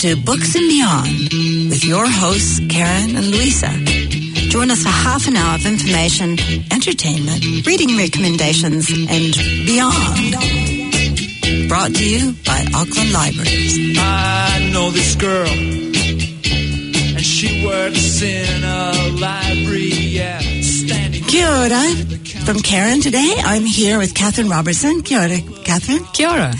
to Books and Beyond with your hosts, Karen and Louisa. Join us for half an hour of information, entertainment, reading recommendations, and beyond. Brought to you by Auckland Libraries. I know this girl, and she works in a library, yeah, standing. Kia ora. From Karen today, I'm here with Catherine Robertson. Kia ora, Catherine. Kia ora.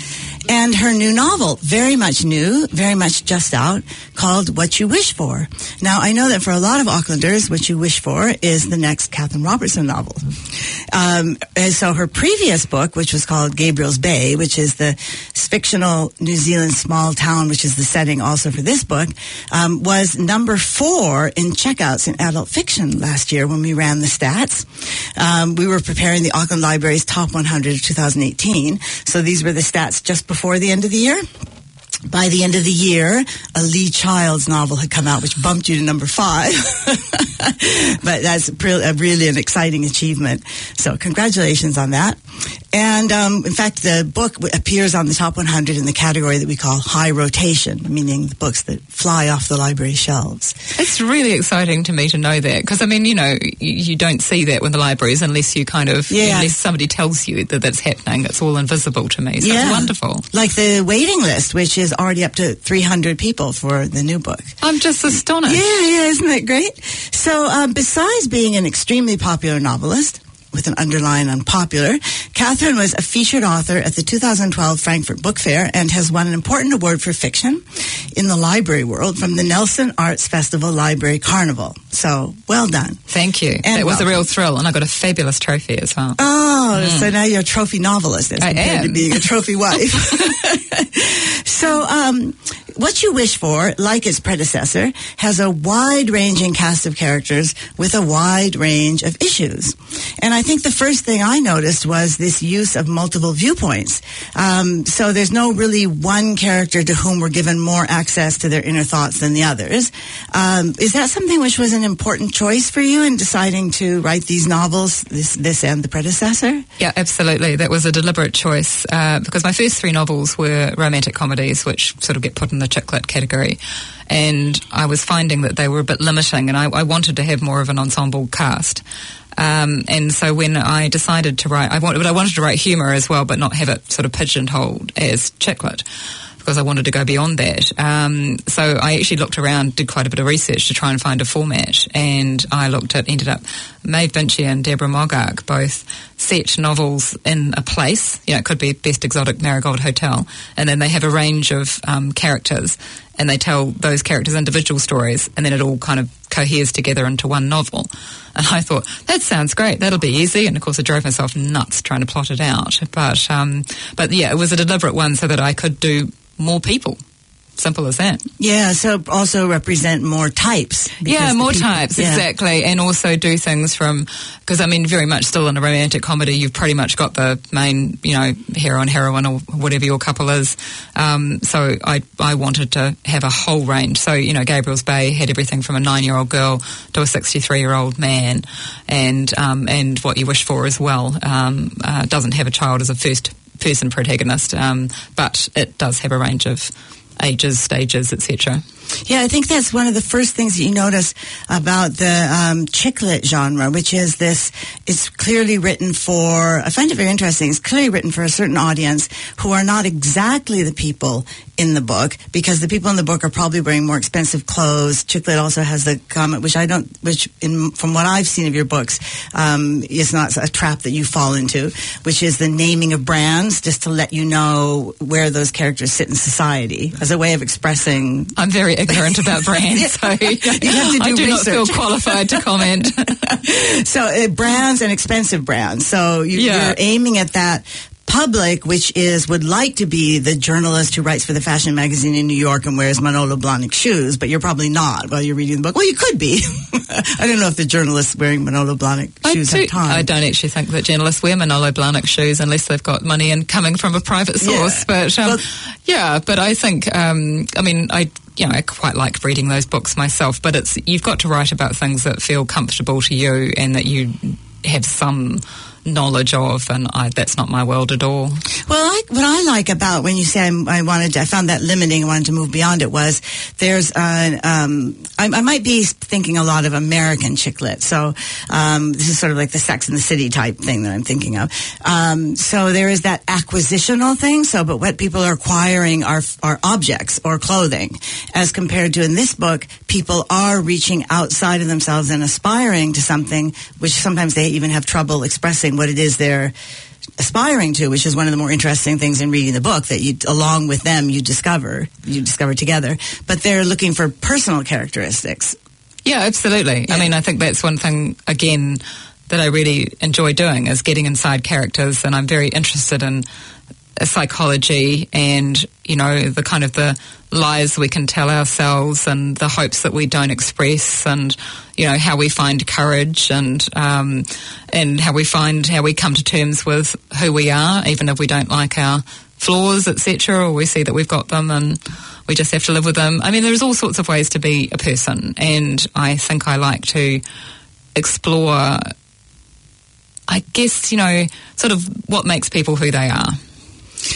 And her new novel, very much new, very much just out, called What You Wish For. Now, I know that for a lot of Aucklanders, What You Wish For is the next Catherine Robertson novel. Um, and so her previous book, which was called Gabriel's Bay, which is the fictional New Zealand small town, which is the setting also for this book, um, was number four in checkouts in adult fiction last year when we ran the stats. Um, we were preparing the Auckland Library's Top 100 of 2018. So these were the stats just before the end of the year. By the end of the year, a Lee Childs novel had come out, which bumped you to number five. but that's really an exciting achievement. So congratulations on that. And um, in fact, the book appears on the top 100 in the category that we call high rotation, meaning the books that fly off the library shelves. It's really exciting to me to know that because I mean, you know, you, you don't see that with the libraries unless you kind of Yeah. unless somebody tells you that that's happening. It's all invisible to me. So Yeah. it's wonderful. Like the waiting list, which is already up to 300 people for the new book. I'm just astonished. Yeah, yeah, isn't that great? So, um, besides being an extremely popular novelist, with an underline on popular, Catherine was a featured author at the 2012 Frankfurt Book Fair and has won an important award for fiction in the library world from the Nelson Arts Festival Library Carnival. So, well done. Thank you. And that was a real thrill, and I got a fabulous trophy as well. Oh, so now you're a trophy novelist as Mm. I compared to am. being a trophy wife. so, um, What You Wish For, like its predecessor, has a wide-ranging cast of characters with a wide range of issues. And I think the first thing I noticed was this use of multiple viewpoints. Um, so there's no really one character to whom we're given more access to their inner thoughts than the others. Um, is that something which was an important choice for you in deciding to write these novels, this, this and the predecessor? Yeah, absolutely. That was a deliberate choice uh, because my first three novels were romantic comedies, which sort of get put in the chick lit category. And I was finding that they were a bit limiting, and I, I wanted to have more of an ensemble cast. Um, and so when I decided to write, I wanted, but I wanted to write humour as well, but not have it sort of pigeonholed as chick lit because I wanted to go beyond that. Um, so I actually looked around, did quite a bit of research to try and find a format, and I looked at, ended up, Maeve Binchy and Deborah Moggach both set novels in a place. You know, it could be Best Exotic Marigold Hotel, and then they have a range of um, characters, and they tell those characters individual stories, and then it all kind of coheres together into one novel. And I thought that sounds great. That'll be easy. And of course, I drove myself nuts trying to plot it out. But um, but yeah, it was a deliberate one so that I could do more people. Simple as that. Yeah, so also represent more types. Yeah, more people- types, yeah. exactly. And also do things from, because I mean, very much still in a romantic comedy, you've pretty much got the main, you know, hero and heroine or whatever your couple is. Um, so I, I wanted to have a whole range. So, you know, Gabriel's Bay had everything from a nine year old girl to a 63 year old man and, um, and what you wish for as well. Um, uh, doesn't have a child as a first person protagonist, um, but it does have a range of ages, stages, etc. Yeah, I think that's one of the first things that you notice about the um, chick lit genre, which is this. It's clearly written for. I find it very interesting. It's clearly written for a certain audience who are not exactly the people in the book, because the people in the book are probably wearing more expensive clothes. Chick lit also has the comment, which I don't, which in, from what I've seen of your books, um, is not a trap that you fall into, which is the naming of brands, just to let you know where those characters sit in society as a way of expressing I'm very ignorant about brands, so you have to do I do not feel qualified to comment. so uh, brands and expensive brands. So you, Yeah. you're aiming at that public, which is would like to be the journalist who writes for the fashion magazine in New York and wears Manolo Blahnik shoes, but you're probably not while you're reading the book. Well, you could be. I don't know if the journalists wearing Manolo Blahnik shoes do, have time. I don't actually think that journalists wear Manolo Blahnik shoes unless they've got money and coming from a private source. Yeah. But um, Well- yeah, but I think um, I mean I. You know, I quite like reading those books myself, but it's you've got to write about things that feel comfortable to you and that you have some knowledge of, and I, that's not my world at all. Well, I, what I like about when you say I'm, i wanted, I found that limiting. I wanted to move beyond it. Was there's um, I, I, might be thinking a lot of American chick lit. So um, this is sort of like the Sex in the City type thing that I'm thinking of. Um, so there is that acquisitional thing. So, but what people are acquiring are are objects or clothing, as compared to in this book, people are reaching outside of themselves and aspiring to something, which sometimes they even have trouble expressing what it is they're aspiring to, which is one of the more interesting things in reading the book that you, along with them, you discover, you discover together. But they're looking for personal characteristics. Yeah, absolutely. Yeah. I mean, I think that's one thing, again, that I really enjoy doing is getting inside characters, and I'm very interested in psychology and you know the kind of the lies we can tell ourselves and the hopes that we don't express and you know how we find courage and um, and how we find how we come to terms with who we are even if we don't like our flaws etc or we see that we've got them and we just have to live with them. I mean there's all sorts of ways to be a person and i think i like to explore i guess you know sort of what makes people who they are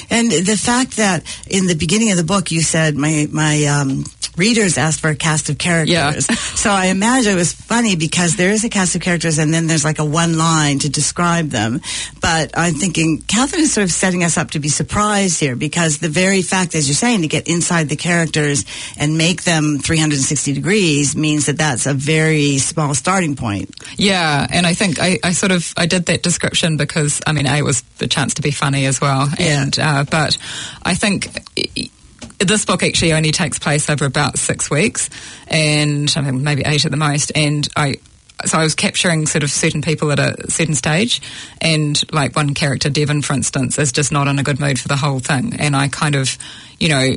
and the fact that in the beginning of the book you said my my um, readers asked for a cast of characters. Yeah. so I imagine it was funny because there is a cast of characters and then there's like a one line to describe them. But I'm thinking Catherine is sort of setting us up to be surprised here because the very fact, as you're saying, to get inside the characters and make them 360 degrees means that that's a very small starting point. Yeah. And I think I, I sort of, I did that description because, I mean, A was the chance to be funny as well. Yeah. And, uh, but I think this book actually only takes place over about six weeks, and I maybe eight at the most. And I, so I was capturing sort of certain people at a certain stage, and like one character, Devon, for instance, is just not in a good mood for the whole thing, and I kind of, you know.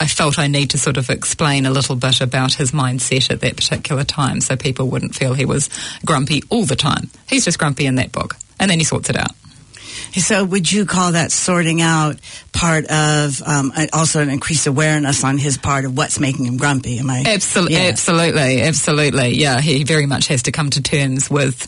I felt I need to sort of explain a little bit about his mindset at that particular time so people wouldn't feel he was grumpy all the time. He's just grumpy in that book. And then he sorts it out. So, would you call that sorting out part of um, also an increased awareness on his part of what's making him grumpy? Am I absolutely, yeah. absolutely, absolutely? Yeah, he very much has to come to terms with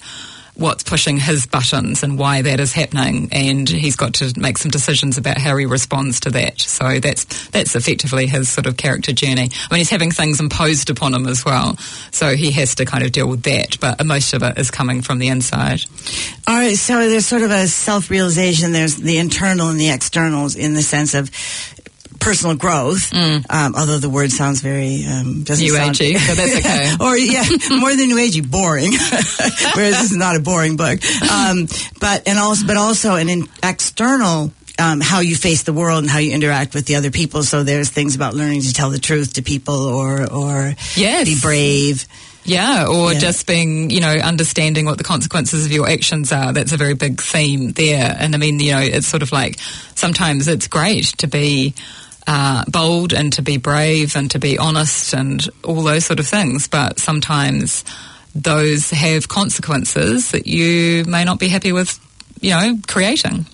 what's pushing his buttons and why that is happening, and he's got to make some decisions about how he responds to that. So that's that's effectively his sort of character journey. I mean, he's having things imposed upon him as well, so he has to kind of deal with that. But most of it is coming from the inside. All right, so there's sort of a self-realization. There's the internal and the externals in the sense of personal growth. Mm. Um, although the word sounds very um, doesn't new sound, agey, but that's okay. or yeah, more than new agey, boring. Whereas this is not a boring book. Um, but and also, but also an in, external um, how you face the world and how you interact with the other people. So there's things about learning to tell the truth to people or or yes. be brave. Yeah, or yeah. just being, you know, understanding what the consequences of your actions are. That's a very big theme there. And I mean, you know, it's sort of like sometimes it's great to be uh, bold and to be brave and to be honest and all those sort of things. But sometimes those have consequences that you may not be happy with, you know, creating.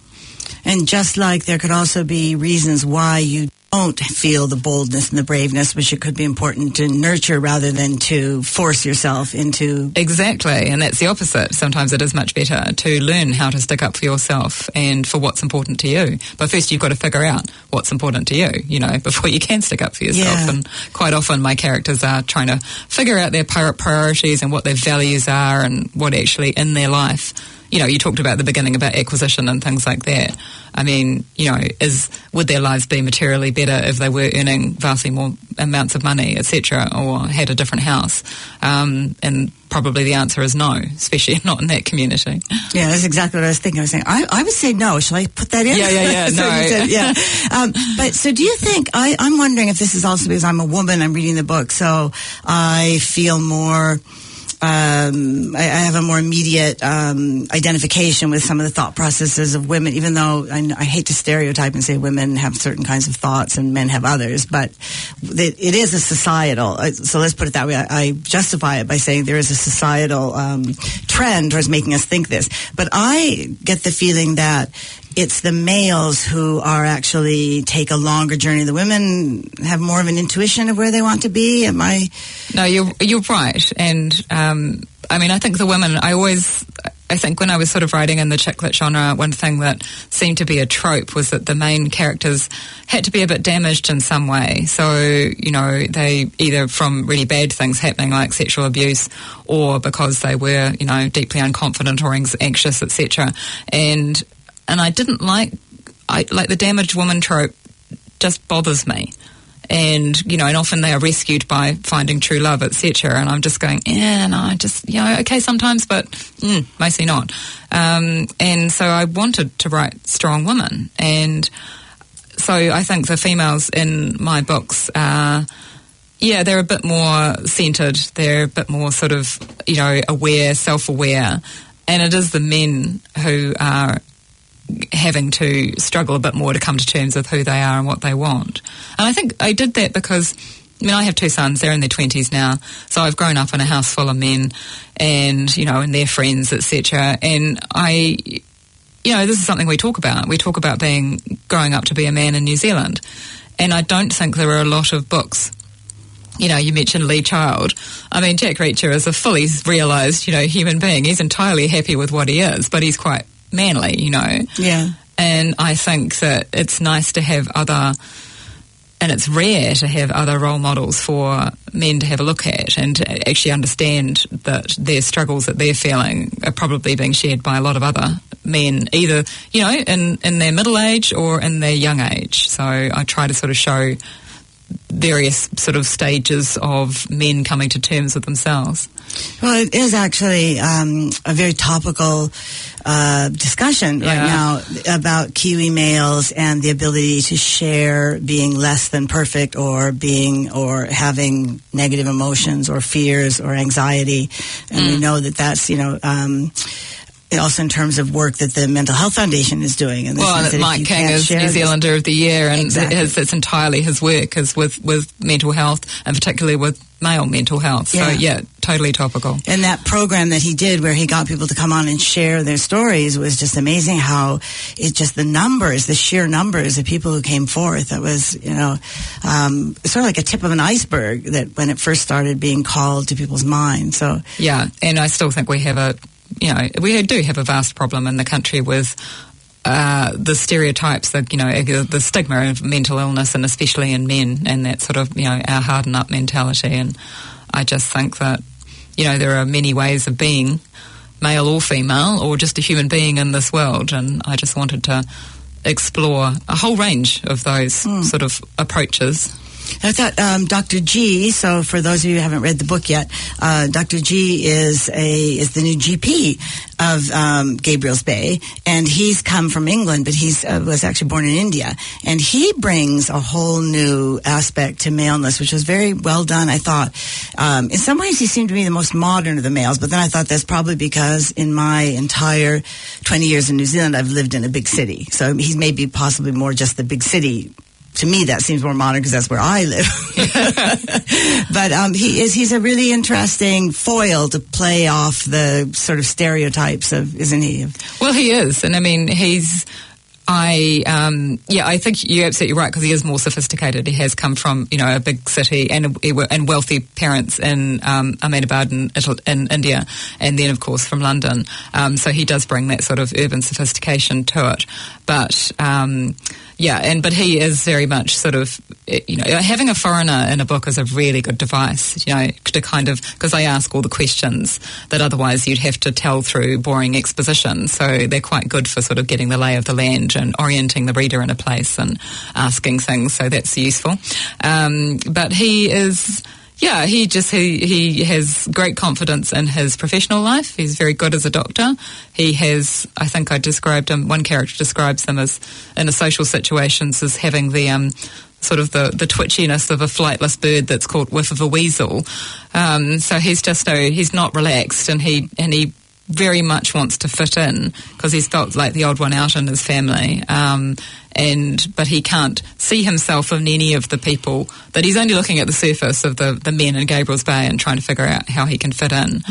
And just like there could also be reasons why you don't feel the boldness and the braveness, which it could be important to nurture rather than to force yourself into. Exactly. And that's the opposite. Sometimes it is much better to learn how to stick up for yourself and for what's important to you. But first, you've got to figure out what's important to you, you know, before you can stick up for yourself. Yeah. And quite often, my characters are trying to figure out their pirate priorities and what their values are and what actually in their life you know, you talked about the beginning about acquisition and things like that. I mean, you know, is would their lives be materially better if they were earning vastly more amounts of money, etc., or had a different house? Um, and probably the answer is no, especially not in that community. Yeah, that's exactly what I was thinking. I was saying, I, I would say no. Shall I put that in? Yeah, yeah, yeah. so no, said, yeah. Um, but so, do you think? I, I'm wondering if this is also because I'm a woman. I'm reading the book, so I feel more um, I, I, have a more immediate um, identification with some of the thought processes of women, even though I, I, hate to stereotype and say women have certain kinds of thoughts and men have others, but it, it is a societal. Uh, so let's put it that way. I, I justify it by saying there is a societal um, trend towards making us think this. But I get the feeling that it's the males who are actually take a longer journey. The women have more of an intuition of where they want to be. Am I? No, you're you're right. And um, I mean, I think the women. I always I think when I was sort of writing in the chick lit genre, one thing that seemed to be a trope was that the main characters had to be a bit damaged in some way. So, you know, they either from really bad things happening like sexual abuse or because they were, you know, deeply unconfident or anxious, etc. And, and I didn't like, I, like the damaged woman trope just bothers me and you know, and often they are rescued by finding true love, etc. And I'm just going, yeah, no, I just, you know, okay sometimes, but mm, mostly not. Um, and so I wanted to write strong women, and so I think the females in my books are. Yeah, they're a bit more centered. They're a bit more sort of, you know, aware, self-aware, and it is the men who are having to struggle a bit more to come to terms with who they are and what they want. And I think I did that because I mean, I have two sons. They're in their twenties now, so I've grown up in a house full of men, and you know, and their friends, etc. And I, you know, this is something we talk about. We talk about being growing up to be a man in New Zealand, and I don't think there are a lot of books. You know, you mentioned Lee Child. I mean, Jack Reacher is a fully realised, you know, human being. He's entirely happy with what he is, but he's quite manly, you know. Yeah. And I think that it's nice to have other, and it's rare to have other role models for men to have a look at and to actually understand that their struggles that they're feeling are probably being shared by a lot of other men, either, you know, in, in their middle age or in their young age. So I try to sort of show various sort of stages of men coming to terms with themselves. Well, it is actually um, a very topical uh, discussion Yeah. right now about Kiwi males and the ability to share being less than perfect or being or having negative emotions or fears or anxiety. And we know that that's, you know, um, also in terms of work that the Mental Health Foundation is doing. And Well, that Mike King is New Zealander of the Year, and Exactly. his, it's entirely his work is with, with mental health, and particularly with male mental health. So, Yeah. yeah, totally topical. And that program that he did where he got people to come on and share their stories was just amazing how it just the numbers, the sheer numbers of people who came forth. That was, you know, um, sort of like a tip of an iceberg that when it first started being called to people's minds. So Yeah, and I still think we have a, you know, we do have a vast problem in the country with uh, the stereotypes, the you know, the stigma of mental illness, and especially in men, and that sort of you know our harden up mentality. And I just think that you know there are many ways of being male or female, or just a human being in this world, and I just wanted to explore a whole range of those sort of approaches. I thought um, Dr. G. So for those of you who haven't read the book yet, uh, Dr. G. is a is the new GP of um, Gabriel's Bay, and he's come from England, but he's uh, was actually born in India, and he brings a whole new aspect to maleness, which was very well done. I thought. Um, in some ways, he seemed to be the most modern of the males, but then I thought that's probably because in my entire twenty years in New Zealand, I've lived in a big city, so he's maybe possibly more just the big city to me that seems more modern because that's where I live. but um, he is he's a really interesting foil to play off the sort of stereotypes of isn't he? Well, he is, and I mean, he's. I um, yeah, I think you're absolutely right because he is more sophisticated. He has come from you know a big city and and wealthy parents in um, Ahmedabad in, in India, and then of course from London. Um, so he does bring that sort of urban sophistication to it. But um, yeah, and but he is very much sort of you know having a foreigner in a book is a really good device. You know to kind of because they ask all the questions that otherwise you'd have to tell through boring exposition. So they're quite good for sort of getting the lay of the land and orienting the reader in a place and asking things. So that's useful. Um, but he is. Yeah, he just he he has great confidence in his professional life. He's very good as a doctor. He has, I think, I described him. One character describes him as in a social situations as having the um, sort of the the twitchiness of a flightless bird that's caught whiff of a weasel. Um, so he's just no, he's not relaxed, and he and he very much wants to fit in because he's felt like the odd one out in his family. Um, and but he can't see himself in any of the people that he's only looking at the surface of the, the men in Gabriel's Bay and trying to figure out how he can fit in.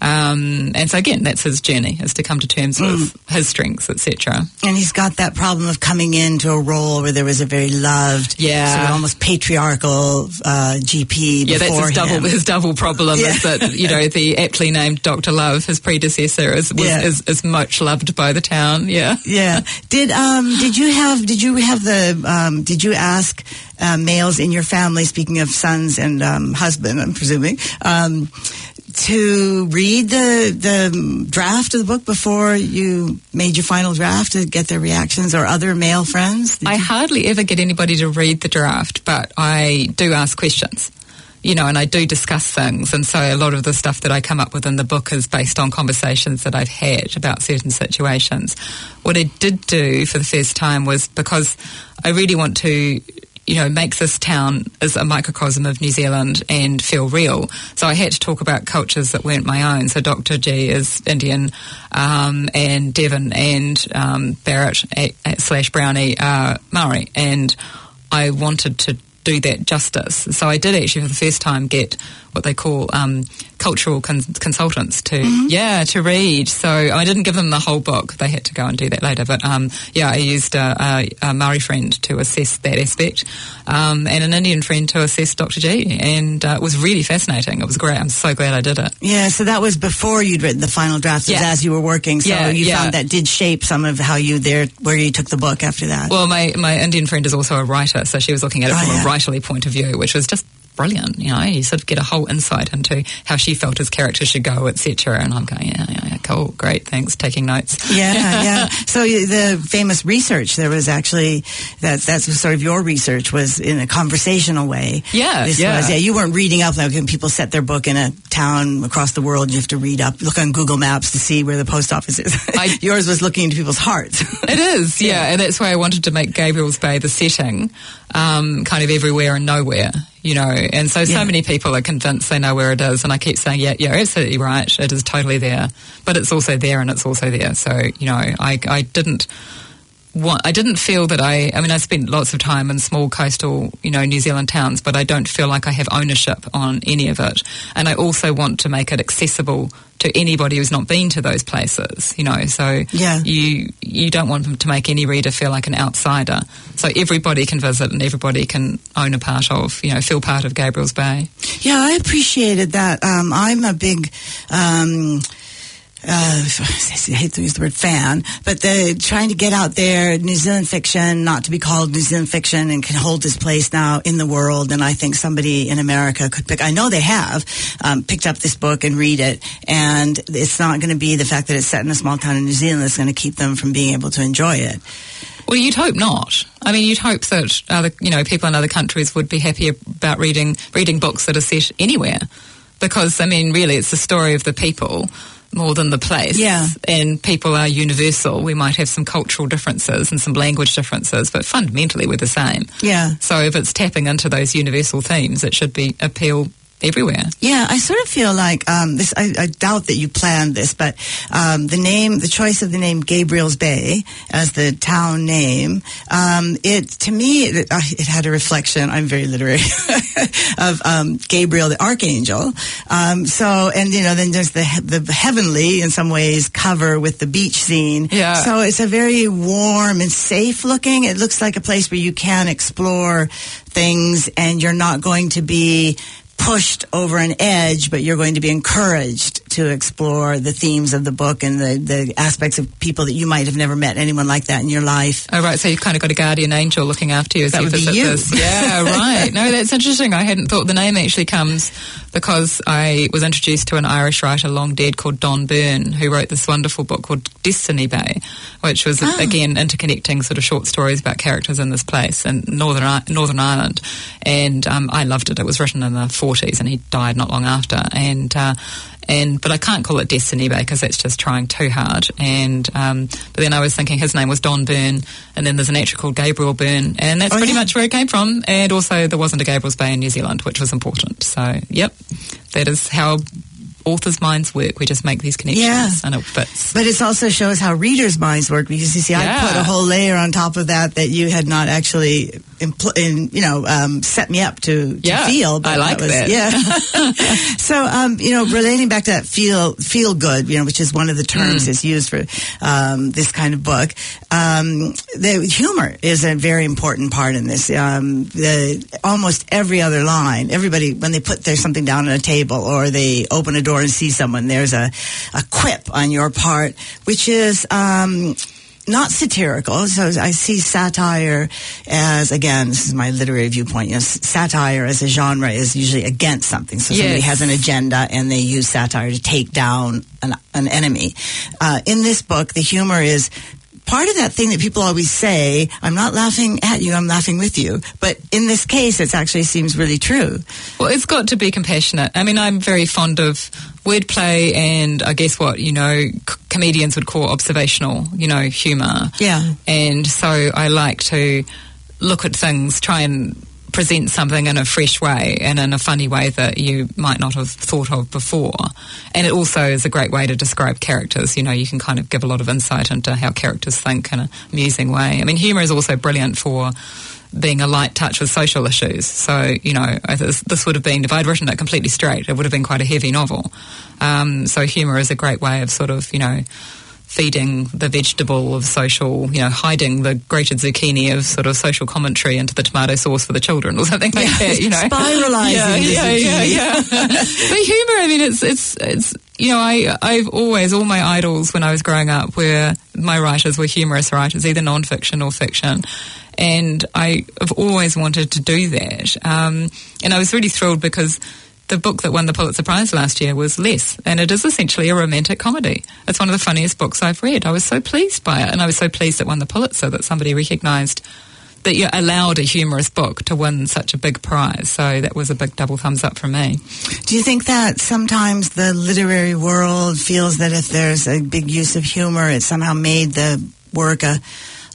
Um, and so again, that's his journey is to come to terms with his strengths, etc. And he's got that problem of coming into a role where there was a very loved, Yeah. sort of almost patriarchal uh, GP. Yeah, that's his double his double problem Yeah. is that you know the aptly named Doctor Love, his predecessor, predecessor is, was, Yeah. is is much loved by the town. Yeah. Yeah. Did um did you have did you have the um did you ask uh, males in your family? Speaking of sons and um, husband, I'm presuming. Um, to read the the draft of the book before you made your final draft to get their reactions or other male friends? Did I you- hardly ever get anybody to read the draft, but I do ask questions. You know, and I do discuss things, and so a lot of the stuff that I come up with in the book is based on conversations that I've had about certain situations. What I did do for the first time was because I really want to, you know, make this town as a microcosm of New Zealand and feel real. So I had to talk about cultures that weren't my own. So Dr. G is Indian, um, and Devon and um, Barrett eh, eh, slash Brownie are Maori, and I wanted to do that justice. So I did actually for the first time get what they call um, cultural con- consultants to yeah to read. So I didn't give them the whole book; they had to go and do that later. But um, yeah, I used a, a, a Maori friend to assess that aspect, um, and an Indian friend to assess Dr. G, and uh, it was really fascinating. It was great. I'm so glad I did it. Yeah, so that was before you'd written the final draft. It Yeah. as you were working. So Yeah, you yeah. found that did shape some of how you there where you took the book after that. Well, my, my Indian friend is also a writer, so she was looking at it Oh, from a writerly point of view, which was just brilliant. You know, you sort of get a whole insight into how she felt his character should go, etc. And I'm going, yeah, yeah, yeah, cool, great, thanks, taking notes. Yeah, yeah. So the famous research there was actually that that's sort of your research was in a conversational way. Yeah, This yeah. was- yeah. You weren't reading up like when people set their book in a town across the world. You have to read up, look on Google Maps to see where the post office is. I- Yours was looking into people's hearts. It is, yeah, and that's why I wanted to make Gabriel's Bay the setting, um, kind of everywhere and nowhere, you know. And so, so many people are convinced they know where it is, and I keep saying, yeah, you're absolutely right, it is totally there, but it's also there and it's also there. So, you know, I, I didn't. Want, I didn't feel that I. I mean, I spent lots of time in small coastal, you know, New Zealand towns, but I don't feel like I have ownership on any of it. And I also want to make it accessible to anybody who's not been to those places, you know. So Yeah. you you don't want them to make any reader feel like an outsider. So everybody can visit and everybody can own a part of, you know, feel part of Gabriel's Bay. Yeah, I appreciated that. Um, I'm a big. Um, uh, I hate to use the word fan, but the trying to get out there, New Zealand fiction, not to be called New Zealand fiction, and can hold its place now in the world. And I think somebody in America could pick. I know they have um, picked up this book and read it, and it's not going to be the fact that it's set in a small town in New Zealand that's going to keep them from being able to enjoy it. Well, you'd hope not. I mean, you'd hope that other, you know, people in other countries would be happy about reading reading books that are set anywhere, because I mean, really, it's the story of the people more than the place. Yeah. And people are universal. We might have some cultural differences and some language differences, but fundamentally, we're the same. Yeah. So if it's tapping into those universal themes, it should be appeal everywhere. Yeah, I sort of feel like um, this. I, I doubt that you planned this, but um, the name, the choice of the name Gabriel's Bay as the town name, um, it to me it, uh, it had a reflection. I'm very literary of um, Gabriel the archangel. Um, so, and you know, then there's the the heavenly in some ways cover with the beach scene. Yeah. So it's a very warm and safe looking. It looks like a place where you can explore things, and you're not going to be pushed over an edge, but you're going to be encouraged to explore the themes of the book and the, the aspects of people that you might have never met anyone like that in your life. Oh, right. So you've kind of got a guardian angel looking after you as That you would be you. this. Yeah, right. No, that's interesting. I hadn't thought the name actually comes because I was introduced to an Irish writer long dead called Donn Byrne, who wrote this wonderful book called Destiny Bay, which was Ah. again interconnecting sort of short stories about characters in this place in Northern Northern Ireland, and um, I loved it. It was written in the 40s, and he died not long after, and. Uh, and but I can't call it Destiny Bay because that's just trying too hard. And um, but then I was thinking his name was Donn Byrne, and then there's an actor called Gabriel Byrne, and that's Oh, pretty yeah. much where it came from. And also there wasn't a Gabriel's Bay in New Zealand, which was important. So yep, that is how authors' minds work. We just make these connections, Yeah. and it fits. But it also shows how readers' minds work because you see, I put a whole layer on top of that that you had not actually, impl- in, you know, um, set me up to, to Yeah, feel. But I like was, that. Yeah. so, um, you know, relating back to that feel feel good, you know, which is one of the terms Mm. that's used for um, this kind of book. Um, the humor is a very important part in this. Um, the almost every other line, everybody when they put their something down on a table or they open a door door and see someone, there's a, a quip on your part, which is, um, not satirical. So I see satire as, again, this is my literary viewpoint, you know, satire as a genre is usually against something. So somebody Yes. has an agenda and they use satire to take down an, an enemy. Uh, in this book, the humor is part of that thing that people always say, I'm not laughing at you, I'm laughing with you. But in this case, it actually seems really true. Well, it's got to be compassionate. I mean, I'm very fond of wordplay and I guess what, you know, c- comedians would call observational, you know, humour. Yeah. And so I like to look at things, try and present something in a fresh way and in a funny way that you might not have thought of before. And it also is a great way to describe characters. You know, you can kind of give a lot of insight into how characters think in an amusing way. I mean, humour is also brilliant for being a light touch with social issues. So, you know, this, would have been, if I'd written it completely straight, it would have been quite a heavy novel. Um, so humour is a great way of sort of, you know, feeding the vegetable of social, you know, hiding the grated zucchini of sort of social commentary into the tomato sauce for the children or something like that, you know. Spiralizing Yeah, yeah, yeah, yeah. but humor, I mean, it's, it's, it's, you know, I, I've always, all my idols when I was growing up were, my writers were humorous writers, either non-fiction or fiction. And I have always wanted to do that. Um, and I was really thrilled because the book that won the Pulitzer Prize last year was Less, and it is essentially a romantic comedy. It's one of the funniest books I've read. I was so pleased by it, and I was so pleased it won the Pulitzer that somebody recognised that you allowed a humorous book to win such a big prize. So that was a big double thumbs up from me. Do you think that sometimes the literary world feels that if there's a big use of humor, it somehow made the work a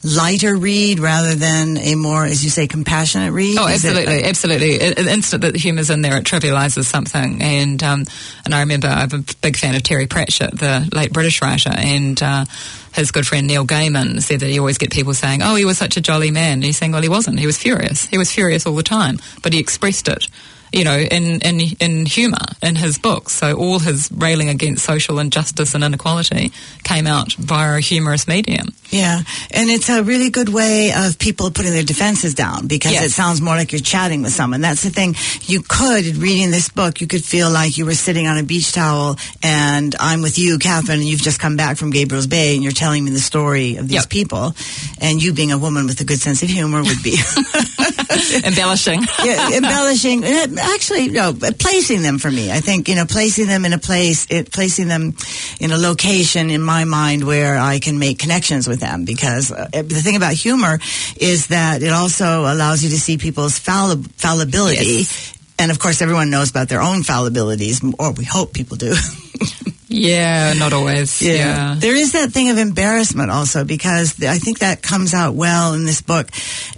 lighter read rather than a more, as you say, compassionate read? Oh, Is it- absolutely, absolutely. The instant that the humour's in there, it trivialises something. And um, and I remember I'm a big fan of Terry Pratchett, the late British writer, and uh, his good friend Neil Gaiman said that he always get people saying, "Oh, he was such a jolly man." And he's saying, "Well, he wasn't. He was furious. He was furious all the time, but he expressed it." You know, in, in in humour in his books. So all his railing against social injustice and inequality came out via a humorous medium. Yeah, and it's a really good way of people putting their defenses down because Yes. it sounds more like you're chatting with someone. That's the thing. You could, reading this book, you could feel like you were sitting on a beach towel and I'm with you, Catherine, and you've just come back from Gabriel's Bay and you're telling me the story of these Yep. people. And you being a woman with a good sense of humor would be Embellishing. yeah, embellishing, uh, actually, no, placing them for me. I think, you know, placing them in a place, it, placing them in a location in my mind where I can make connections with them. Because uh, the thing about humor is that it also allows you to see people's falli- fallibility. Yes. And of course, everyone knows about their own fallibilities, or we hope people do. Yeah, not always. yeah. There is that thing of embarrassment also because I think that comes out well in this book.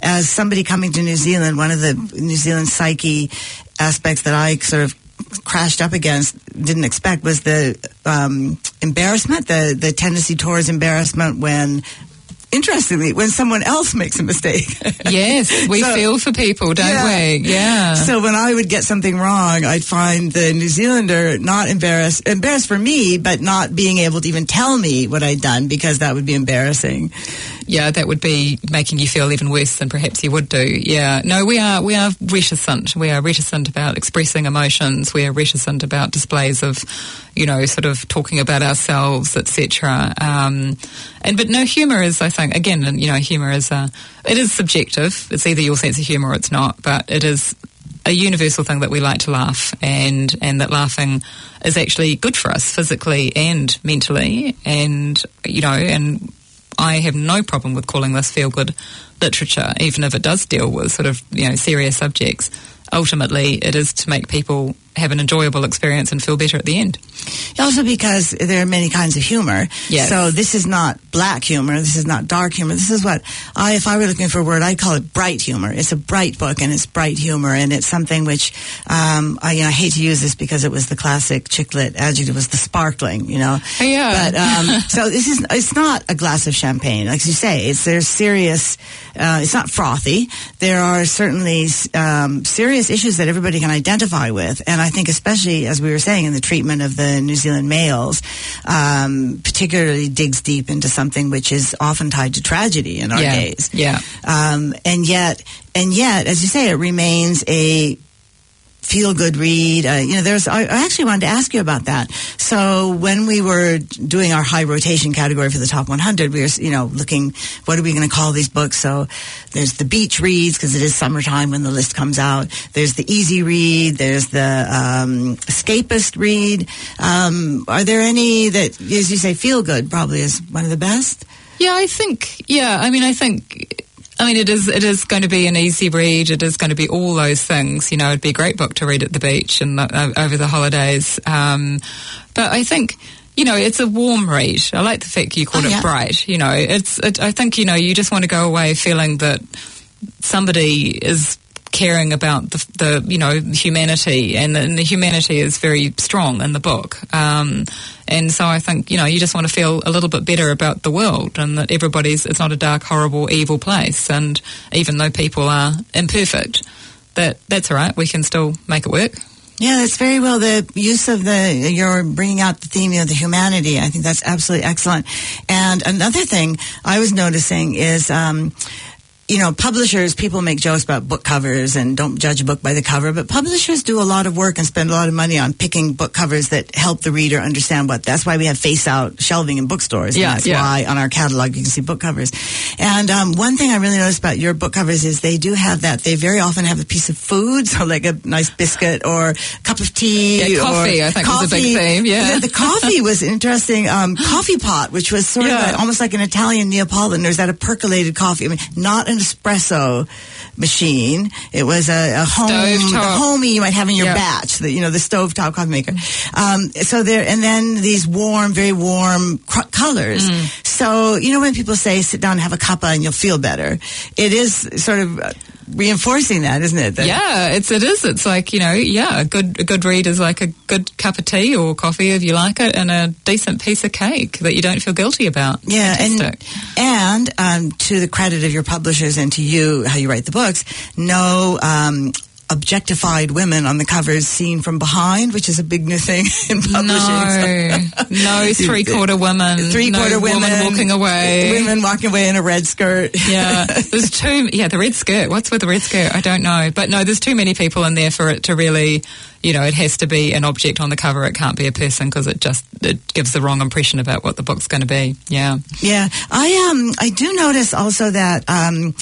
As somebody coming to New Zealand, one of the New Zealand psyche aspects that I sort of crashed up against, didn't expect, was the um, embarrassment, the, the tendency towards embarrassment when, interestingly, when someone else makes a mistake. Yes, we So- feel for people, don't Yeah. we? Yeah. So when I would get something wrong, I'd find the New Zealander not embarrassed, embarrassed for me, but not being able to even tell me what I'd done because that would be embarrassing. Yeah, that would be making you feel even worse than perhaps you would do. Yeah. No, we are we are reticent. We are reticent about expressing emotions. We are reticent about displays of, you know, sort of talking about ourselves, etc. Um, and but no, humour is, I think, again, you know, humour is uh, it is subjective. It's either your sense of humour or it's not, but it is a universal thing that we like to laugh and and that laughing is actually good for us physically and mentally and you know and I have no problem with calling this feel good literature even if it does deal with sort of you know serious subjects. Ultimately it is to make people have an enjoyable experience and feel better at the end Also because there are many kinds of humor. Yes. So this is not black humor. This is not dark humor. This is what I, if I were looking for a word, I'd call it bright humor. It's a bright book and it's bright humor and it's something which, um, I, you know, I hate to use this because it was the classic chick lit adjective was the sparkling, you know. Yeah. But, um, so this is, it's not a glass of champagne. Like you say, it's, there's serious, uh, it's not frothy. There are certainly, um, serious issues that everybody can identify with. And I think especially, as we were saying, in the treatment of the New Zealand males, um, particularly digs deep into something which is often tied to tragedy in our Yeah. days. Yeah. Um, and yet, and yet, as you say, it remains a feel good read. Uh, you know, there's, I, I actually wanted to ask you about that. So when we were doing our high rotation category for the top 100, we were, you know, looking, what are we going to call these books? So there's the beach reads because it is summertime when the list comes out. There's the easy read. There's the um, escapist read. Um, are there any that, as you say, feel good probably is one of the best? Yeah, I think. Yeah, I mean, I think. I mean, it is. It is going to be an easy read. It is going to be all those things. You know, it'd be a great book to read at the beach and uh, over the holidays. Um, but I think. You know, it's a warm read. I like the fact you called Oh, it bright. You know, it's. It, I think you know you just want to go away feeling that somebody is caring about the, the you know humanity and the, and the humanity is very strong in the book um, and so I think you know you just want to feel a little bit better about the world and that everybody's it's not a dark horrible evil place and even though people are imperfect that that's all right we can still make it work Yeah, that's very well. The use of the, you're bringing out the theme of the humanity. I think that's absolutely excellent. And another thing I was noticing is, um, you know, publishers, people make jokes about book covers and don't judge a book by the cover, but publishers do a lot of work and spend a lot of money on picking book covers that help the reader understand what, that's why we have face out shelving in bookstores. Yeah, and that's yeah. why on our catalog you can see book covers. And um, one thing I really noticed about your book covers is they do have that. They very often have a piece of food, so like a nice biscuit or a cup of tea. Yeah, coffee, I think, was a big coffee. theme, yeah. The, the coffee was interesting. Um, coffee pot, which was sort Yeah. of a, almost like an Italian Neapolitan. There's that a percolated coffee. I mean, not an espresso machine. It was a, a home, homey you might have in your batch. The, you know, the stovetop coffee maker. Um, so there, and then these warm, very warm cr- colors. Mm. So you know when people say sit down and have a cuppa and you'll feel better, it is sort of uh, reinforcing that, isn't it? That- yeah it's it is it's like you know yeah a good a good read is like a good cup of tea or coffee if you like it and a decent piece of cake that you don't feel guilty about Yeah, Fantastic. and and um, to the credit of your publishers and to you, how you write the books, no um, objectified women on the covers seen from behind, which is a big new thing in publishing. No, no three quarter women, Three quarter no women walking away. women walking away in a red skirt. Yeah, there's too. Yeah, the red skirt. What's with the red skirt? I don't know, but no, there's too many people in there for it to really. You know, it has to be an object on the cover. It can't be a person because it just it gives the wrong impression about what the book's going to be. Yeah. Yeah, I um I do notice also that um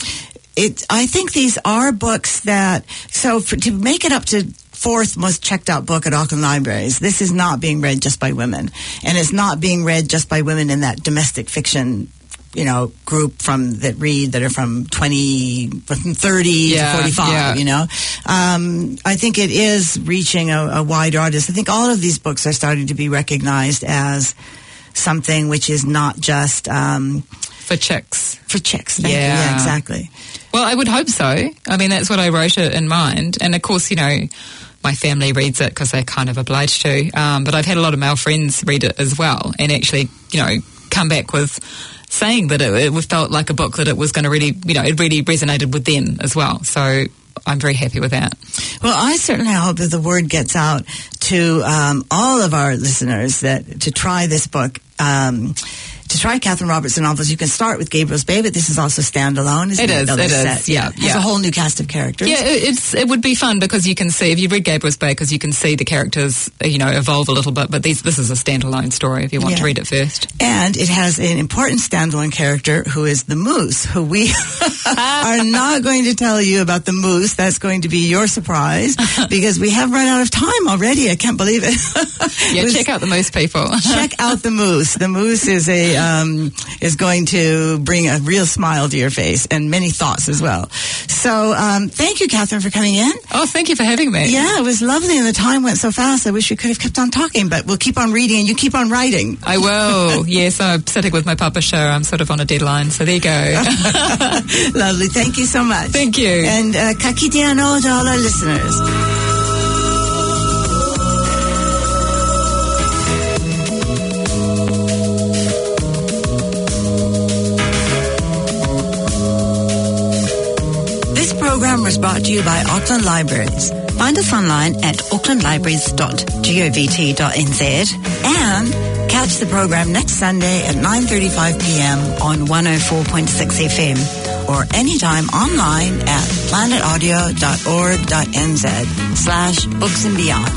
it I think these are books that so for, to make it up to fourth most checked out book at Auckland libraries. This is not being read just by women, and it's not being read just by women in that domestic fiction. You know, group from that read that are from twenty, from thirty Yeah, to forty-five. yeah. You know, um, I think it is reaching a, a wider audience. I think all of these books are starting to be recognized as something which is not just um, For chicks. for chicks. Yeah. yeah, exactly. Well, I would hope so. I mean, that's what I wrote it in mind. And of course, you know, my family reads it because they're kind of obliged to. Um, but I've had a lot of male friends read it as well and actually, you know, come back with saying that it, it felt like a book that it was going to really, you know, it really resonated with them as well. So I'm very happy with that. Well, I certainly hope that the word gets out to um, all of our listeners that to try this book. Um, to try Catherine Robertson novels, you can start with Gabriel's Bay, but this is also standalone. Isn't It it? is, Another it is, set. yeah, It has yeah. a whole new cast of characters. Yeah, it- it's it would be fun because you can see if you read Gabriel's Bay because you can see the characters you know evolve a little bit. But these this is a standalone story if you want to read it first. And it has an important standalone character who is the moose, who we are not going to tell you about the moose. That's going to be your surprise because we have run out of time already. I can't believe it. Yeah, check out the Moose People. check out the moose. The moose is a um, is going to bring a real smile to your face and many thoughts as well. So um, thank you, Catherine, for coming in. oh, thank you for having me. Yeah, it was lovely, and the time went so fast. I wish we could have kept on talking, but we'll keep on reading, and you keep on writing. I will. yes, I'm sitting with my publisher. I'm sort of on a deadline, so there you go. lovely. Thank you so much. Thank you. And uh, ka kite anō to all our listeners. Brought to you by Auckland Libraries. Find us online at aucklandlibraries.govt.nz and catch the program next Sunday at 9.35 p.m. on 104.6 FM or anytime online at planetaudio.org.nz slash books and beyond.